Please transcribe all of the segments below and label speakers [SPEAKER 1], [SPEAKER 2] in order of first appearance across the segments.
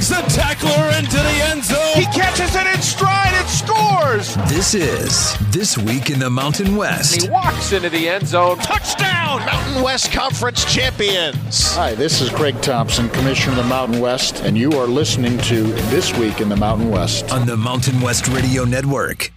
[SPEAKER 1] Drags a tackler into the end zone.
[SPEAKER 2] He catches it in stride and scores.
[SPEAKER 3] This is This Week in the Mountain West.
[SPEAKER 4] He walks into the end zone.
[SPEAKER 2] Touchdown!
[SPEAKER 5] Mountain West Conference champions.
[SPEAKER 6] Hi, this is Craig Thompson, Commissioner of the Mountain West, and you are listening to This Week in the Mountain West
[SPEAKER 3] on the Mountain West Radio Network.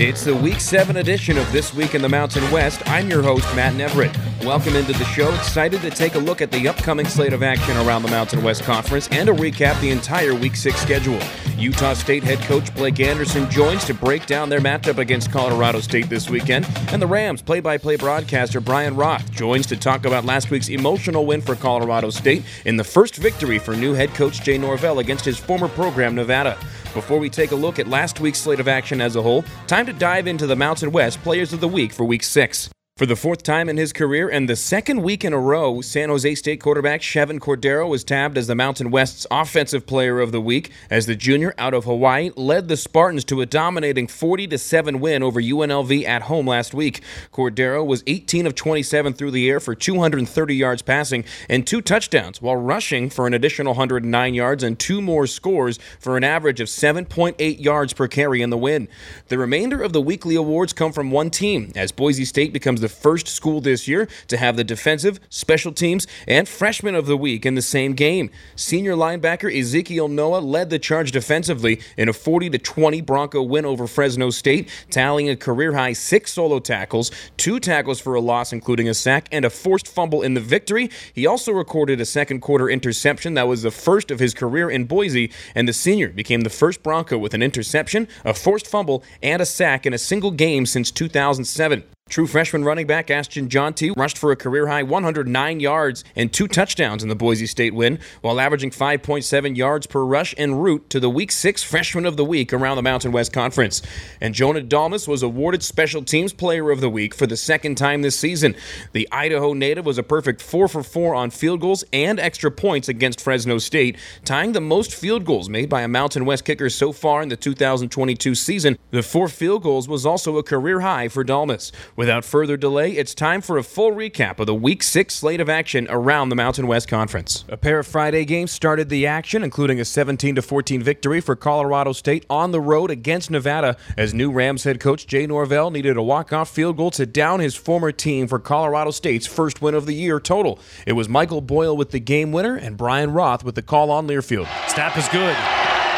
[SPEAKER 7] It's the Week 7 edition of This Week in the Mountain West. I'm your host, Matt Neverett. Welcome into the show. Excited to take a look at the upcoming slate of action around the Mountain West Conference and to recap the entire Week 6 schedule. Utah State head coach Blake Anderson joins to break down their matchup against Colorado State this weekend. And the Rams play by play broadcaster Brian Roth joins to talk about last week's emotional win for Colorado State in the first victory for new head coach Jay Norvell against his former program, Nevada. Before we take a look at last week's slate of action as a whole, time to dive into the Mountain West Players of the Week for Week 6. For the fourth time in his career and the second week in a row, San Jose State quarterback Chevan Cordeiro was tabbed as the Mountain West's Offensive Player of the Week as the junior out of Hawaii led the Spartans to a dominating 40 7 win over UNLV at home last week. Cordeiro was 18 of 27 through the air for 230 yards passing and two touchdowns, while rushing for an additional 109 yards and two more scores for an average of 7.8 yards per carry in the win. The remainder of the weekly awards come from one team as Boise State becomes the the first school this year to have the defensive, special teams, and freshman of the week in the same game. Senior linebacker Ezekiel Noa led the charge defensively in a 40 20 Bronco win over Fresno State, tallying a career high six solo tackles, two tackles for a loss, including a sack, and a forced fumble in the victory. He also recorded a second quarter interception that was the first of his career in Boise, and the senior became the first Bronco with an interception, a forced fumble, and a sack in a single game since 2007. True freshman running back Ashton Jeanty rushed for a career high 109 yards and two touchdowns in the Boise State win, while averaging 5.7 yards per rush en route to the Week 6 Freshman of the Week around the Mountain West Conference. And Jonah Dalmas was awarded Special Teams Player of the Week for the second time this season. The Idaho native was a perfect 4 for 4 on field goals and extra points against Fresno State, tying the most field goals made by a Mountain West kicker so far in the 2022 season. The four field goals was also a career high for Dalmas. Without further delay, it's time for a full recap of the Week 6 slate of action around the Mountain West Conference. A pair of Friday games started the action, including a 17 14 victory for Colorado State on the road against Nevada, as new Rams head coach Jay Norvell needed a walk-off field goal to down his former team for Colorado State's first win of the year total. It was Michael Boyle with the game winner and Brian Roth with the call on Learfield.
[SPEAKER 8] Snap is good.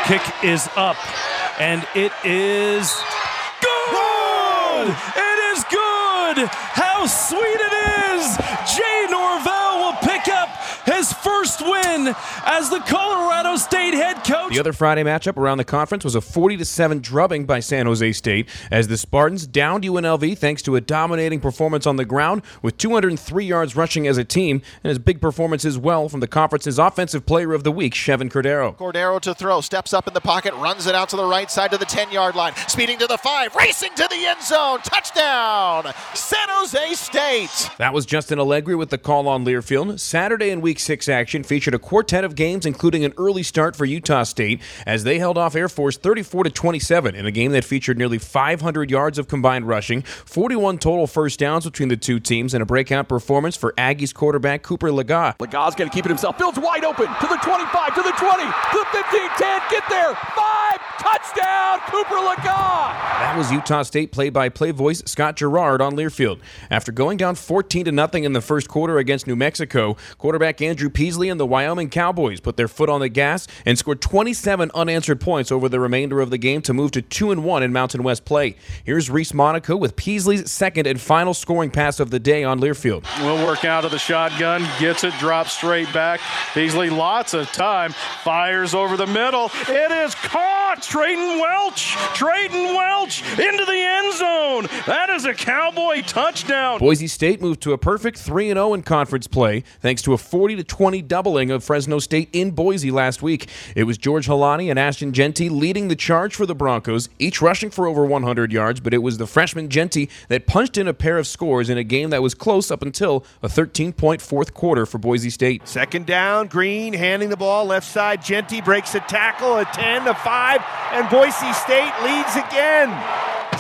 [SPEAKER 8] Kick is up. And it is good! Good! How sweet it is! His first win as the Colorado State head coach.
[SPEAKER 7] The other Friday matchup around the conference was a 40 7 drubbing by San Jose State as the Spartans downed UNLV thanks to a dominating performance on the ground with 203 yards rushing as a team and his big performance as well from the conference's offensive player of the week, Chevan Cordeiro.
[SPEAKER 5] Cordeiro to throw, steps up in the pocket, runs it out to the right side to the 10 yard line, speeding to the 5, racing to the end zone, touchdown, San Jose State.
[SPEAKER 7] That was Justin Allegri with the call on Learfield. Saturday in week six action featured a quartet of games, including an early start for Utah State as they held off Air Force 34 to 27 in a game that featured nearly 500 yards of combined rushing, 41 total first downs between the two teams, and a breakout performance for Aggies quarterback Cooper Legas.
[SPEAKER 9] Legas going to keep it himself. Fields wide open to the 25, to the 20, to the 15, 10. Get there. Five. Touchdown, Cooper Legas.
[SPEAKER 7] That was Utah State play-by-play voice Scott Gerard on Learfield. After going down 14 to nothing in the first quarter against New Mexico, quarterback Andrew Peasley and the Wyoming Cowboys put their foot on the gas and scored 27 unanswered points over the remainder of the game to move to 2 and 1 in Mountain West play. Here's Reese Monaco with Peasley's second and final scoring pass of the day on Learfield.
[SPEAKER 10] Will work out of the shotgun, gets it, drops straight back. Peasley lots of time, fires over the middle. It is caught. Ah, Treyton Welch, Treyton Welch into the end zone. That is a Cowboy touchdown.
[SPEAKER 7] Boise State moved to a perfect 3 0 in conference play thanks to a 40 20 doubling of Fresno State in Boise last week. It was George Holani and Ashton Jeanty leading the charge for the Broncos, each rushing for over 100 yards, but it was the freshman Jeanty that punched in a pair of scores in a game that was close up until a 13 point fourth quarter for Boise State.
[SPEAKER 2] Second down, Green handing the ball left side. Jeanty breaks a tackle, a 10, a 5, and Boise State leads again.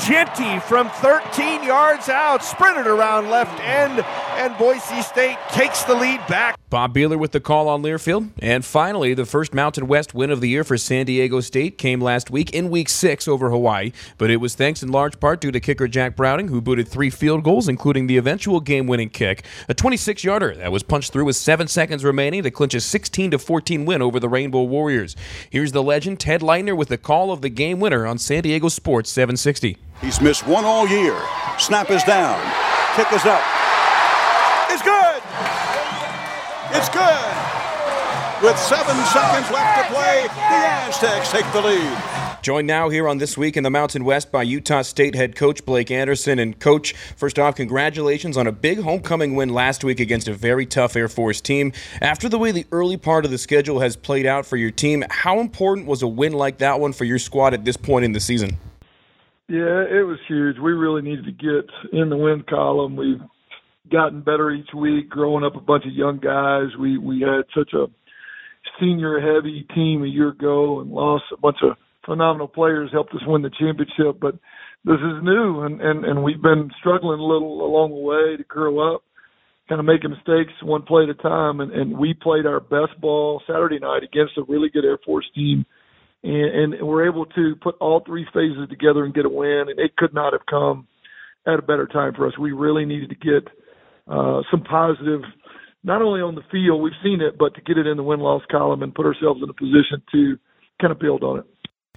[SPEAKER 2] Jeanty from 13 yards out, sprinted around left end and Boise State takes the lead back.
[SPEAKER 7] Bob Behler with the call on Learfield. And finally, the first Mountain West win of the year for San Diego State came last week in week six over Hawaii. But it was thanks in large part due to kicker Jack Browning, who booted three field goals, including the eventual game winning kick, a 26 yarder that was punched through with seven seconds remaining to clinch a 16 14 win over the Rainbow Warriors. Here's the legend, Ted Leitner, with the call of the game winner on San Diego Sports 760.
[SPEAKER 4] He's missed one all year. Snap is down. Kick is up. It's good. With seven seconds left to play, the Aztecs take the lead.
[SPEAKER 7] Joined now here on This Week in the Mountain West by Utah State head coach Blake Anderson. And, coach, first off, congratulations on a big homecoming win last week against a very tough Air Force team. After the way the early part of the schedule has played out for your team, how important was a win like that one for your squad at this point in the season?
[SPEAKER 11] Yeah, it was huge. We really needed to get in the win column. We've gotten better each week, growing up a bunch of young guys. We we had such a senior heavy team a year ago and lost a bunch of phenomenal players helped us win the championship. But this is new and, and, and we've been struggling a little along the way to grow up, kind of making mistakes one play at a time and, and we played our best ball Saturday night against a really good Air Force team and, and we're able to put all three phases together and get a win and it could not have come at a better time for us. We really needed to get uh, some positive, not only on the field, we've seen it, but to get it in the win loss column and put ourselves in a position to kind of build on it.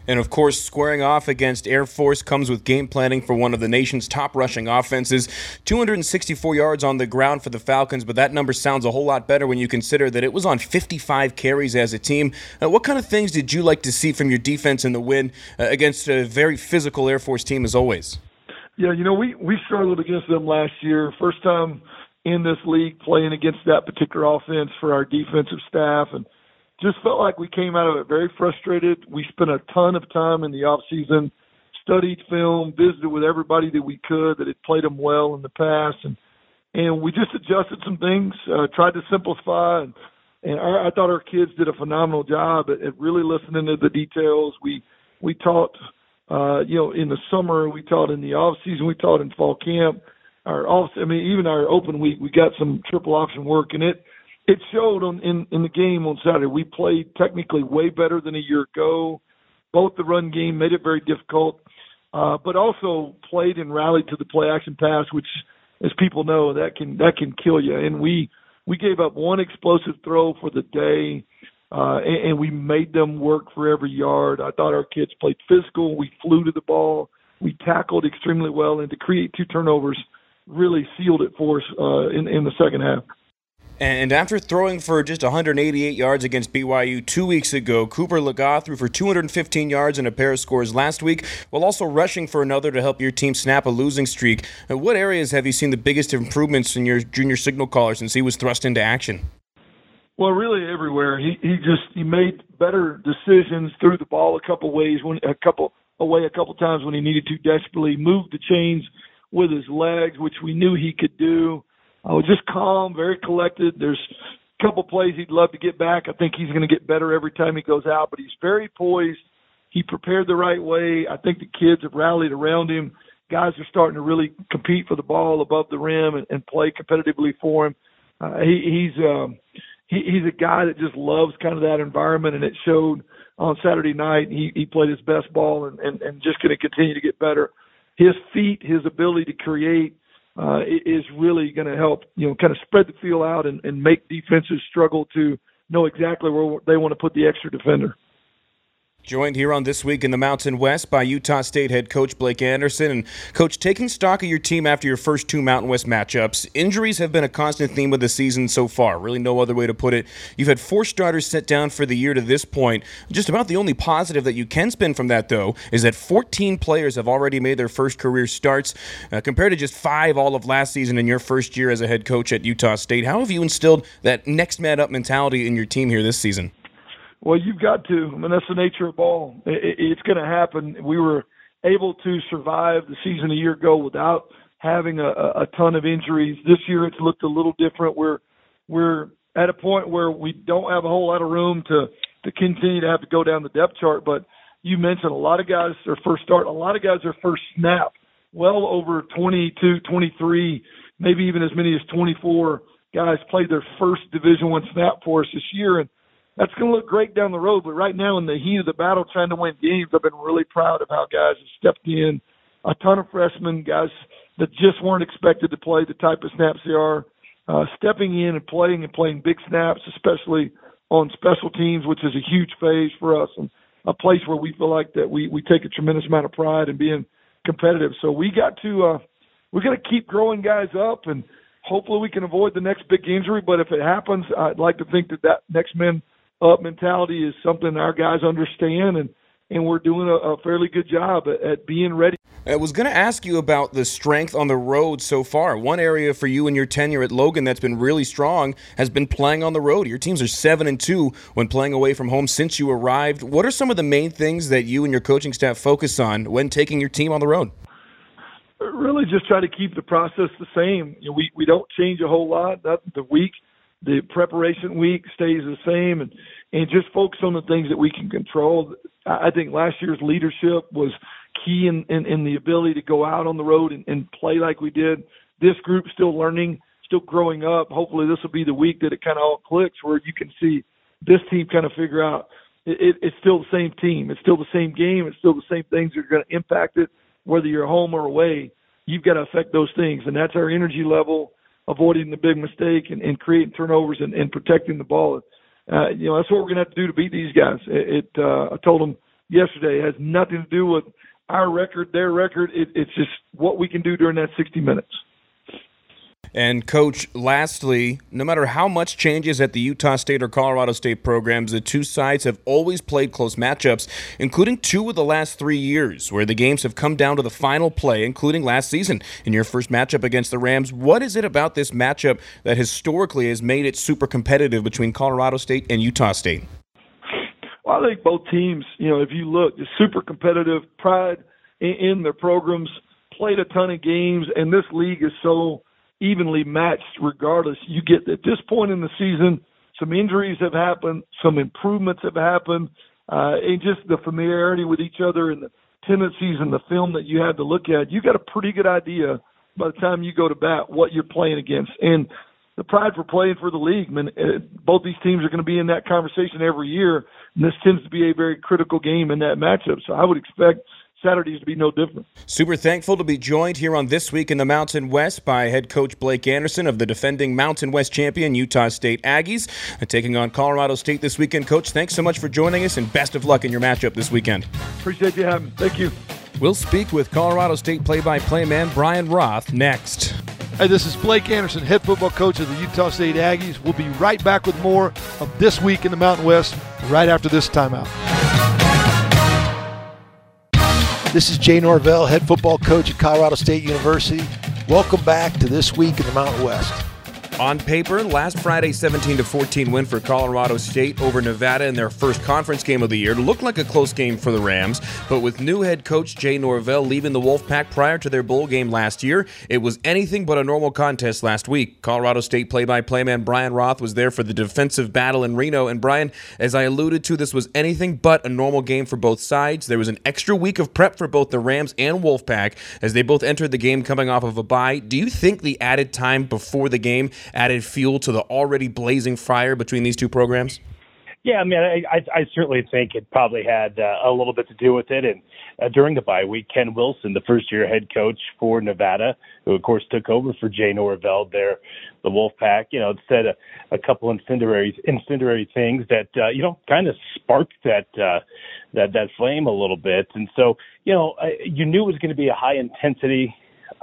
[SPEAKER 7] And of course, squaring off against Air Force comes with game planning for one of the nation's top rushing offenses. 264 yards on the ground for the Falcons, but that number sounds a whole lot better when you consider that it was on 55 carries as a team. Uh, what kind of things did you like to see from your defense in the win uh, against a very physical Air Force team as always?
[SPEAKER 11] Yeah, you know, we, we struggled against them last year. First time in this league playing against that particular offense for our defensive staff. And just felt like we came out of it very frustrated. We spent a ton of time in the off season, studied film, visited with everybody that we could that had played them well in the past, and and we just adjusted some things, uh, tried to simplify, and and I, I thought our kids did a phenomenal job at, at really listening to the details. We we taught, uh, you know, in the summer, we taught in the off season, we taught in fall camp. Our off, I mean, even our open week, we got some triple option work, and it it showed on in in the game on Saturday. We played technically way better than a year ago. Both the run game made it very difficult, uh, but also played and rallied to the play action pass, which, as people know, that can that can kill you. And we we gave up one explosive throw for the day, uh, and, and we made them work for every yard. I thought our kids played physical. We flew to the ball. We tackled extremely well, and to create two turnovers really sealed it for us uh, in in the second half.
[SPEAKER 7] And after throwing for just 188 yards against BYU two weeks ago, Cooper Legas threw for 215 yards and a pair of scores last week, while also rushing for another to help your team snap a losing streak. What areas have you seen the biggest improvements in your junior signal caller since he was thrust into action?
[SPEAKER 11] Well, really everywhere. He he just he made better decisions, threw the ball a couple ways when a couple away a couple times when he needed to desperately, moved the chains with his legs, which we knew he could do. I was just calm, very collected. There's a couple plays he'd love to get back. I think he's going to get better every time he goes out, but he's very poised. He prepared the right way. I think the kids have rallied around him. Guys are starting to really compete for the ball above the rim and, and play competitively for him. Uh, he, he's um, he, he's a guy that just loves kind of that environment, and it showed on Saturday night. He, he played his best ball and, and, and just going to continue to get better. His feet, his ability to create, uh, is really going to help, you know, kind of spread the field out and, and make defenses struggle to know exactly where they want to put the extra defender.
[SPEAKER 7] Joined here on This Week in the Mountain West by Utah State head coach Blake Anderson. And, coach, taking stock of your team after your first two Mountain West matchups, injuries have been a constant theme of the season so far. Really, no other way to put it. You've had four starters set down for the year to this point. Just about the only positive that you can spin from that, though, is that 14 players have already made their first career starts, uh, compared to just five all of last season in your first year as a head coach at Utah State. How have you instilled that next man up mentality in your team here this season?
[SPEAKER 11] Well, you've got to. I mean, that's the nature of ball. It, it, it's going to happen. We were able to survive the season a year ago without having a, a ton of injuries. This year, it's looked a little different. We're we're at a point where we don't have a whole lot of room to to continue to have to go down the depth chart. But you mentioned a lot of guys their first start, a lot of guys their first snap, well over 22, 23 maybe even as many as 24 guys played their first Division One snap for us this year, and that's going to look great down the road. But right now, in the heat of the battle, trying to win games, I've been really proud of how guys have stepped in. A ton of freshmen, guys that just weren't expected to play the type of snaps they are, uh, stepping in and playing and playing big snaps, especially on special teams, which is a huge phase for us and a place where we feel like that we we take a tremendous amount of pride in being competitive. So we got to uh, we got to keep growing guys up and hopefully we can avoid the next big injury. But if it happens, I'd like to think that that next man up mentality is something our guys understand and and we're doing a, a fairly good job at, at being ready.
[SPEAKER 7] I was going to ask you about the strength on the road so far. One area for you in your tenure at Logan that's been really strong has been playing on the road. Your teams are seven and two when playing away from home since you arrived. What are some of the main things that you and your coaching staff focus on when taking your team on the road?
[SPEAKER 11] Really, just try to keep the process the same. You know, we we don't change a whole lot. That the week, the preparation week stays the same, and and just focus on the things that we can control. I think last year's leadership was key in, in, in the ability to go out on the road and, and play like we did. This group still learning, still growing up. Hopefully, this will be the week that it kind of all clicks, where you can see this team kind of figure out it, it, it's still the same team, it's still the same game, it's still the same things that are going to impact it, whether you're home or away. You've got to affect those things, and that's our energy level, avoiding the big mistake and, and creating turnovers and, and protecting the ball uh, you know, that's what we're going to have to do to beat these guys. It, it uh, I told them yesterday, it has nothing to do with our record, their record. It, it's just what we can do during that 60 minutes.
[SPEAKER 7] And, Coach, lastly, no matter how much changes at the Utah State or Colorado State programs, the two sides have always played close matchups, including two of the last three years, where the games have come down to the final play, including last season in your first matchup against the Rams. What is it about this matchup that historically has made it super competitive between Colorado State and Utah State?
[SPEAKER 11] Well, I think both teams, you know, if you look, is super competitive, pride in, in their programs, played a ton of games, and this league is so evenly matched regardless. You get at this point in the season, some injuries have happened, some improvements have happened, uh, and just the familiarity with each other and the tendencies and the film that you have to look at, you got a pretty good idea by the time you go to bat what you're playing against. And the pride for playing for the league, man, uh, both these teams are going to be in that conversation every year, and this tends to be a very critical game in that matchup. So I would expect Saturdays to be no different.
[SPEAKER 7] Super thankful to be joined here on This Week in the Mountain West by head coach Blake Anderson of the defending Mountain West champion Utah State Aggies, taking on Colorado State this weekend. Coach, thanks so much for joining us and best of luck in your matchup this weekend.
[SPEAKER 11] Appreciate you having me. Thank you.
[SPEAKER 7] We'll speak with Colorado State play by play man Brian Roth next.
[SPEAKER 12] Hey, this is Blake Anderson, head football coach of the Utah State Aggies. We'll be right back with more of This Week in the Mountain West right after this timeout. This is Jay Norvell, head football coach at Colorado State University. Welcome back to This Week in the Mountain West.
[SPEAKER 7] On paper, last Friday's 17 to 14 win for Colorado State over Nevada in their first conference game of the year looked like a close game for the Rams, but with new head coach Jay Norvell leaving the Wolfpack prior to their bowl game last year, it was anything but a normal contest last week. Colorado State play-by-play man Brian Roth was there for the defensive battle in Reno, and Brian, as I alluded to, this was anything but a normal game for both sides. There was an extra week of prep for both the Rams and Wolfpack as they both entered the game coming off of a bye. Do you think the added time before the game added fuel to the already blazing fire between these two programs?
[SPEAKER 13] Yeah, I mean, I, I, I certainly think it probably had uh, a little bit to do with it. And uh, during the bye week, Ken Wilson, the first-year head coach for Nevada, who of course took over for Jay Norvell there, the Wolfpack, you know, said a, a couple incendiary incendiary things that uh, you know kind of sparked that uh, that that flame a little bit. And so, you know, you knew it was going to be a high intensity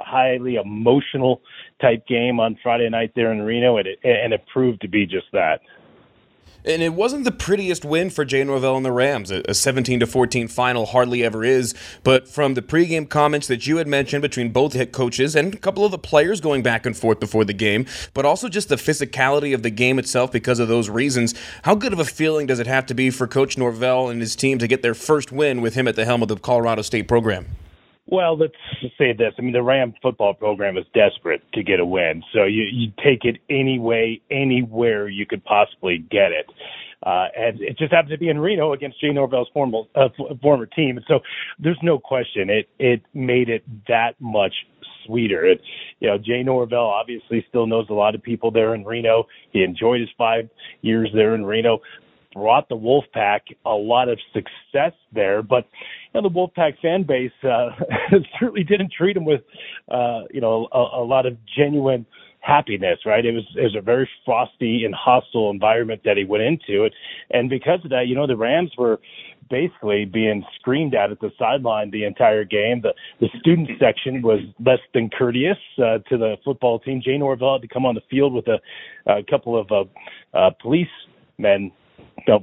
[SPEAKER 13] highly emotional type game on Friday night there in Reno, and it, and it proved to be just that.
[SPEAKER 7] And it wasn't the prettiest win for Jay Norvell and the Rams. A 17 to 14 final hardly ever is. But from the pregame comments that you had mentioned between both head coaches and a couple of the players going back and forth before the game, but also just the physicality of the game itself because of those reasons, how good of a feeling does it have to be for Coach Norvell and his team to get their first win with him at the helm of the Colorado State program?
[SPEAKER 13] Well, let's say this. I mean, the Ram football program is desperate to get a win, so you you take it any way, anywhere you could possibly get it. Uh, and it just happened to be in Reno against Jay Norvell's former uh, former team, and so there's no question it it made it that much sweeter. And, you know, Jay Norvell obviously still knows a lot of people there in Reno. He enjoyed his five years there in Reno, brought the Wolfpack a lot of success there, but you know, the Wolfpack fan base uh, certainly didn't treat him with, uh, you know, a, a lot of genuine happiness, right? It was it was a very frosty and hostile environment that he went into it, and because of that, you know, the Rams were basically being screamed at at the sideline the entire game. The the student section was less than courteous uh, to the football team. Jay Norvell had to come on the field with a, a couple of uh, uh, policemen you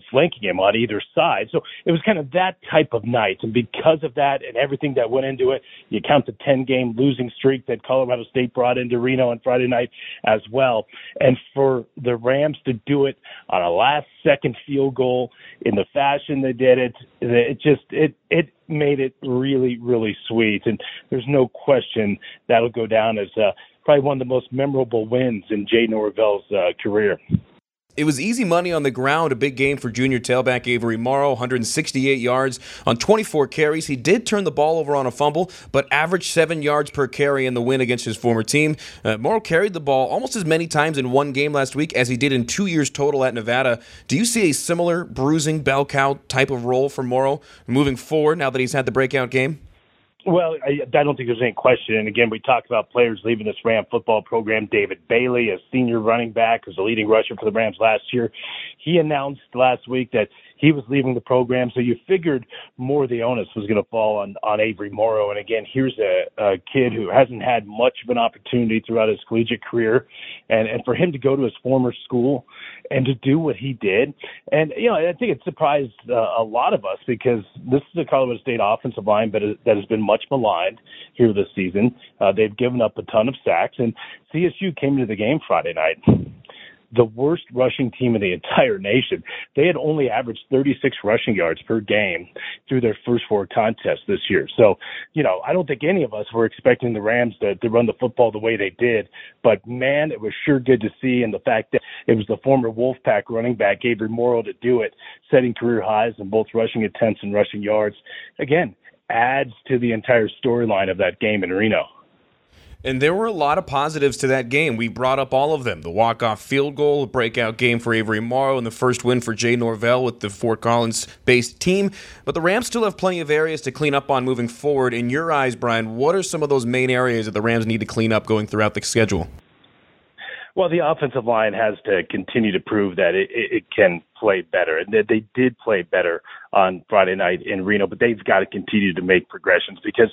[SPEAKER 13] flanking him on either side. So it was kind of that type of night. And because of that and everything that went into it, you count the 10 game losing streak that Colorado State brought into Reno on Friday night as well. And for the Rams to do it on a last second field goal in the fashion they did it, it just, it, it made it really, really sweet. And there's no question that'll go down as uh, probably one of the most memorable wins in Jay Norvell's uh, career.
[SPEAKER 7] It was easy money on the ground. A big game for junior tailback Avery Morrow, 168 yards on 24 carries. He did turn the ball over on a fumble, but averaged seven yards per carry in the win against his former team. Uh, Morrow carried the ball almost as many times in one game last week as he did in two years total at Nevada. Do you see a similar bruising bell cow type of role for Morrow moving forward now that he's had the breakout game?
[SPEAKER 13] Well, I, I don't think there's any question. And again, we talked about players leaving this Ram football program. David Bailey, a senior running back, who's the leading rusher for the Rams last year, he announced last week that he was leaving the program. So you figured more of the onus was going to fall on, on Avery Morrow. And again, here's a, a kid who hasn't had much of an opportunity throughout his collegiate career. And, and for him to go to his former school and to do what he did. And, you know, I think it surprised uh, a lot of us because this is a Colorado State offensive line but that has been much maligned here this season. Uh, they've given up a ton of sacks. And CSU came into the game Friday night the worst rushing team in the entire nation. They had only averaged 36 rushing yards per game through their first four contests this year. So, you know, I don't think any of us were expecting the Rams to, to run the football the way they did. But man, it was sure good to see. And the fact that it was the former Wolfpack running back, Avery Morrow, to do it, setting career highs in both rushing attempts and rushing yards, again, adds to the entire storyline of that game in Reno.
[SPEAKER 7] And there were a lot of positives to that game. We brought up all of them the walk off field goal, a breakout game for Avery Morrow, and the first win for Jay Norvell with the Fort Collins based team. But the Rams still have plenty of areas to clean up on moving forward. In your eyes, Brian, what are some of those main areas that the Rams need to clean up going throughout the schedule?
[SPEAKER 13] Well, the offensive line has to continue to prove that it, it can play better, and they did play better on Friday night in Reno. But they've got to continue to make progressions because,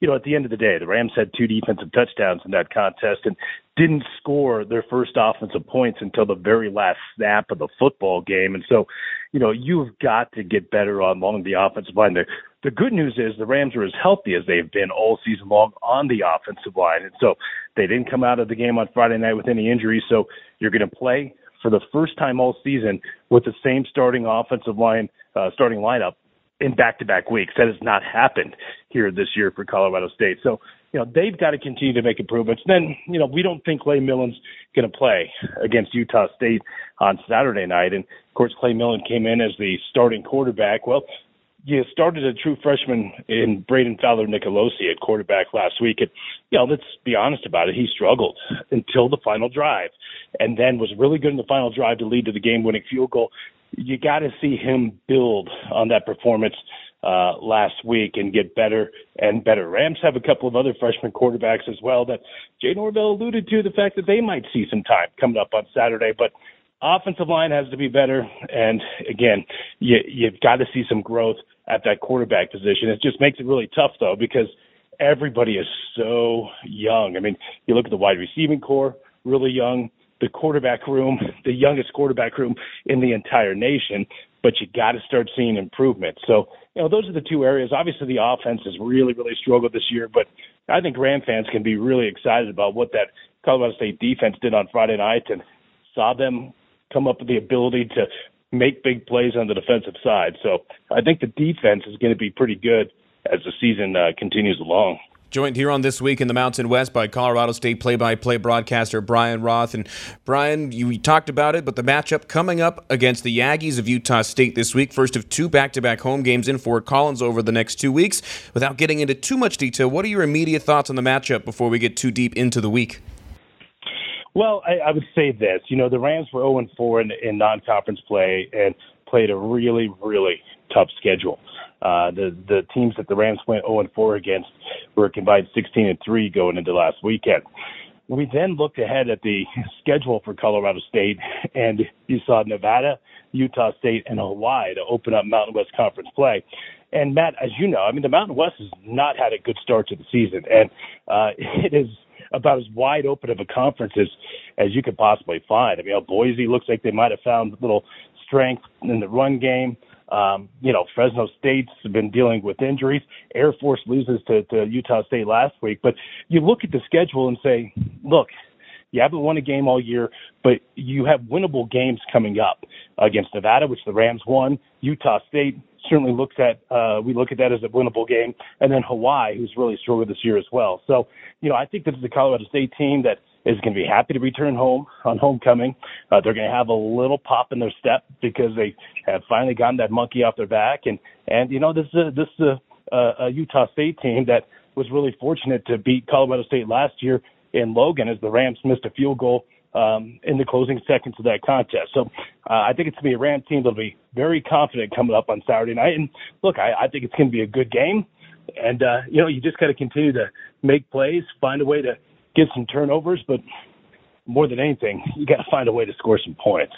[SPEAKER 13] you know, at the end of the day, the Rams had two defensive touchdowns in that contest and didn't score their first offensive points until the very last snap of the football game. And so, you know, you've got to get better on along the offensive line. The, the good news is the Rams are as healthy as they've been all season long on the offensive line. And so they didn't come out of the game on Friday night with any injuries. So you're going to play for the first time all season with the same starting offensive line, uh, starting lineup in back-to-back weeks. That has not happened here this year for Colorado State. So, you know, they've got to continue to make improvements. Then, you know, we don't think Clay Millen's going to play against Utah State on Saturday night. And of course, Clay Millen came in as the starting quarterback. Well, you started a true freshman in Brayden Fowler Nicolosi at quarterback last week. And, you know, let's be honest about it. He struggled until the final drive and then was really good in the final drive to lead to the game winning field goal. You got to see him build on that performance uh, last week and get better and better. Rams have a couple of other freshman quarterbacks as well that Jay Norvell alluded to the fact that they might see some time coming up on Saturday, but offensive line has to be better. And again, you, you've got to see some growth at that quarterback position. It just makes it really tough though because everybody is so young. I mean, you look at the wide receiving core, really young, the quarterback room, the youngest quarterback room in the entire nation, but you got to start seeing improvement. So, you know, those are the two areas. Obviously, the offense has really, really struggled this year, but I think Ram fans can be really excited about what that Colorado State defense did on Friday night and saw them come up with the ability to make big plays on the defensive side. So I think the defense is going to be pretty good as the season uh, continues along.
[SPEAKER 7] Joined here on This Week in the Mountain West by Colorado State play by play broadcaster Brian Roth. And Brian, you talked about it, but the matchup coming up against the Aggies of Utah State this week, first of two back to back home games in Fort Collins over the next two weeks. Without getting into too much detail, what are your immediate thoughts on the matchup before we get too deep into the week?
[SPEAKER 13] Well, I, I would say this. You know, the Rams were 0 4 in, in non conference play and played a really, really tough schedule. Uh, the the teams that the Rams went 0 and 4 against were combined 16 and 3 going into last weekend. We then looked ahead at the schedule for Colorado State, and you saw Nevada, Utah State, and Hawaii to open up Mountain West Conference play. And Matt, as you know, I mean the Mountain West has not had a good start to the season, and uh, it is about as wide open of a conference as as you could possibly find. I mean, you know, Boise looks like they might have found a little strength in the run game. Um, you know, Fresno State's been dealing with injuries. Air Force loses to, to Utah State last week. But you look at the schedule and say, look, you haven't won a game all year, but you have winnable games coming up against Nevada, which the Rams won. Utah State certainly looks at uh, we look at that as a winnable game, and then Hawaii, who's really struggled this year as well. So, you know, I think this is a Colorado State team that is going to be happy to return home on homecoming. Uh, they're going to have a little pop in their step because they have finally gotten that monkey off their back, and and you know this is a, this is a, a Utah State team that was really fortunate to beat Colorado State last year in Logan as the Rams missed a field goal um, in the closing seconds of that contest. So uh, I think it's going to be a Rams team that'll be very confident coming up on Saturday night. And look, I, I think it's going to be a good game. And, uh, you know, you just got to continue to make plays, find a way to get some turnovers, but more than anything, you got to find a way to score some points.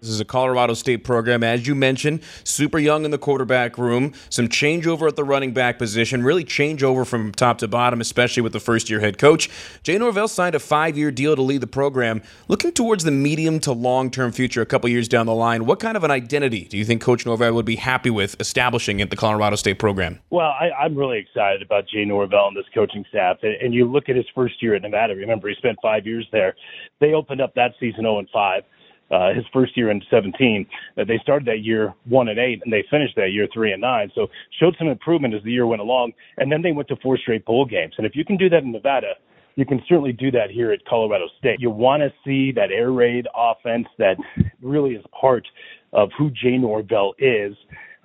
[SPEAKER 7] This is a Colorado State program, as you mentioned, super young in the quarterback room, some changeover at the running back position, really changeover from top to bottom, especially with the first year head coach. Jay Norvell signed a five year deal to lead the program. Looking towards the medium to long term future, a couple years down the line, what kind of an identity do you think Coach Norvell would be happy with establishing at the Colorado State program?
[SPEAKER 13] Well, I, am really excited about Jay Norvell and this coaching staff. And, and you look at his first year at Nevada, remember, he spent five years there. They opened up that season 0 and 5 uh, his first year in 17. Uh, they started that year one and eight, and they finished that year three and nine. So showed some improvement as the year went along, and then they went to four straight bowl games. And if you can do that in Nevada, you can certainly do that here at Colorado State. You want to see that air raid offense that really is part of who Jay Norvell is.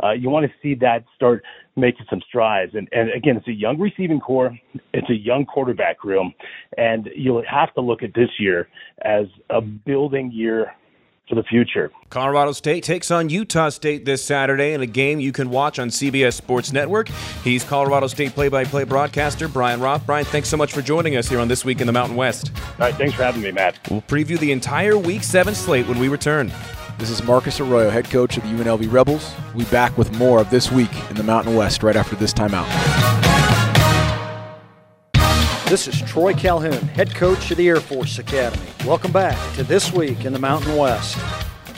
[SPEAKER 13] Uh, you want to see that start making some strides. And, and again, it's a young receiving core, it's a young quarterback room, and you'll have to look at this year as a building year for the future.
[SPEAKER 7] Colorado State takes on Utah State this Saturday in a game you can watch on CBS Sports Network. He's Colorado State play-by-play broadcaster Brian Roth. Brian, thanks so much for joining us here on This Week in the Mountain West.
[SPEAKER 13] All right, thanks for having me, Matt.
[SPEAKER 7] We'll preview the entire Week 7 slate when we return.
[SPEAKER 14] This is Marcus Arroyo, head coach of the UNLV Rebels. We'll be back with more of This Week in the Mountain West right after this timeout.
[SPEAKER 15] This is Troy Calhoun, head coach of the Air Force Academy. Welcome back to This Week in the Mountain West.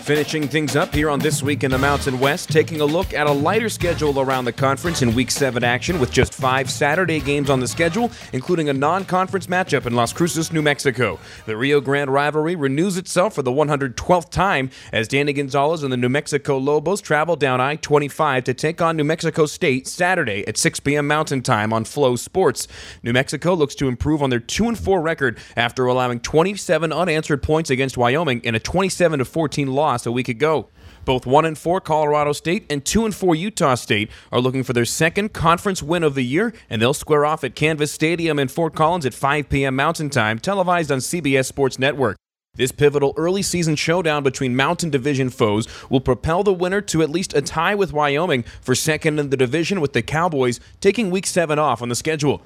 [SPEAKER 7] Finishing things up here on This Week in the Mountain West, taking a look at a lighter schedule around the conference in Week 7 action with just five Saturday games on the schedule, including a non conference matchup in Las Cruces, New Mexico. The Rio Grande rivalry renews itself for the 112th time as Danny Gonzales and the New Mexico Lobos travel down I 25 to take on New Mexico State Saturday at 6 p.m. Mountain Time on FloSports. New Mexico looks to improve on their 2 4 record after allowing 27 unanswered points against Wyoming in a 27 14 loss lost a week ago. Both 1 and 4 Colorado State and 2 and 4 Utah State are looking for their second conference win of the year, and they'll square off at Canvas Stadium in Fort Collins at 5 p.m. Mountain Time, televised on CBS Sports Network. This pivotal early season showdown between Mountain Division foes will propel the winner to at least a tie with Wyoming for second in the division, with the Cowboys taking Week 7 off on the schedule.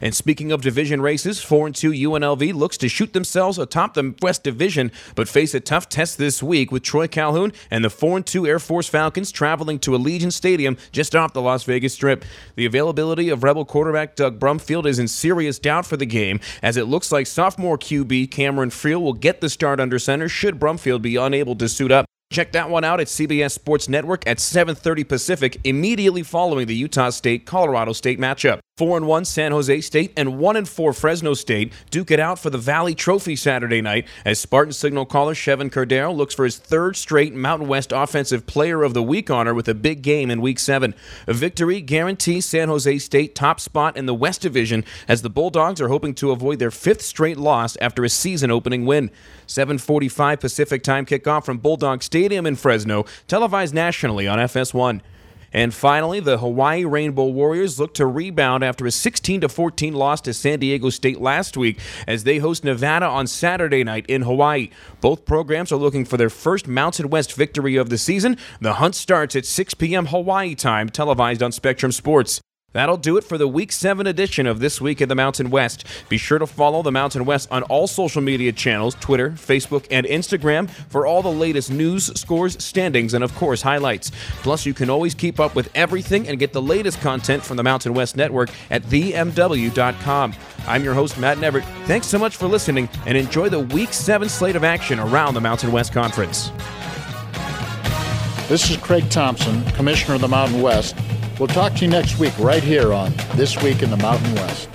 [SPEAKER 7] And speaking of division races, 4 and 2 UNLV looks to shoot themselves atop the West Division, but face a tough test this week with Troy Calhoun and the 4 and 2 Air Force Falcons traveling to Allegiant Stadium just off the Las Vegas Strip. The availability of Rebel quarterback Doug Brumfield is in serious doubt for the game, as it looks like sophomore QB Cameron Friel will get the start under center should Brumfield be unable to suit up. Check that one out at CBS Sports Network at 7:30 Pacific immediately following the Utah State Colorado State matchup. 4 and 1 San Jose State and 1 and 4 Fresno State duke it out for the Valley Trophy Saturday night as Spartan signal caller Chevan Cordeiro looks for his third straight Mountain West Offensive Player of the Week honor with a big game in Week 7. A victory guarantees San Jose State top spot in the West Division as the Bulldogs are hoping to avoid their fifth straight loss after a season opening win. 7:45 Pacific time kickoff from Bulldog Stadium in Fresno, televised nationally on FS1. And finally, the Hawaii Rainbow Warriors look to rebound after a 16 14 loss to San Diego State last week as they host Nevada on Saturday night in Hawaii. Both programs are looking for their first Mountain West victory of the season. The hunt starts at 6 p.m. Hawaii time, televised on Spectrum Sports. That'll do it for the Week 7 edition of This Week in the Mountain West. Be sure to follow the Mountain West on all social media channels Twitter, Facebook, and Instagram for all the latest news, scores, standings, and of course, highlights. Plus, you can always keep up with everything and get the latest content from the Mountain West Network at themw.com. I'm your host, Matt Nevert. Thanks so much for listening and enjoy the Week 7 slate of action around the Mountain West Conference.
[SPEAKER 6] This is Craig Thompson, Commissioner of the Mountain West. We'll talk to you next week right here on This Week in the Mountain West.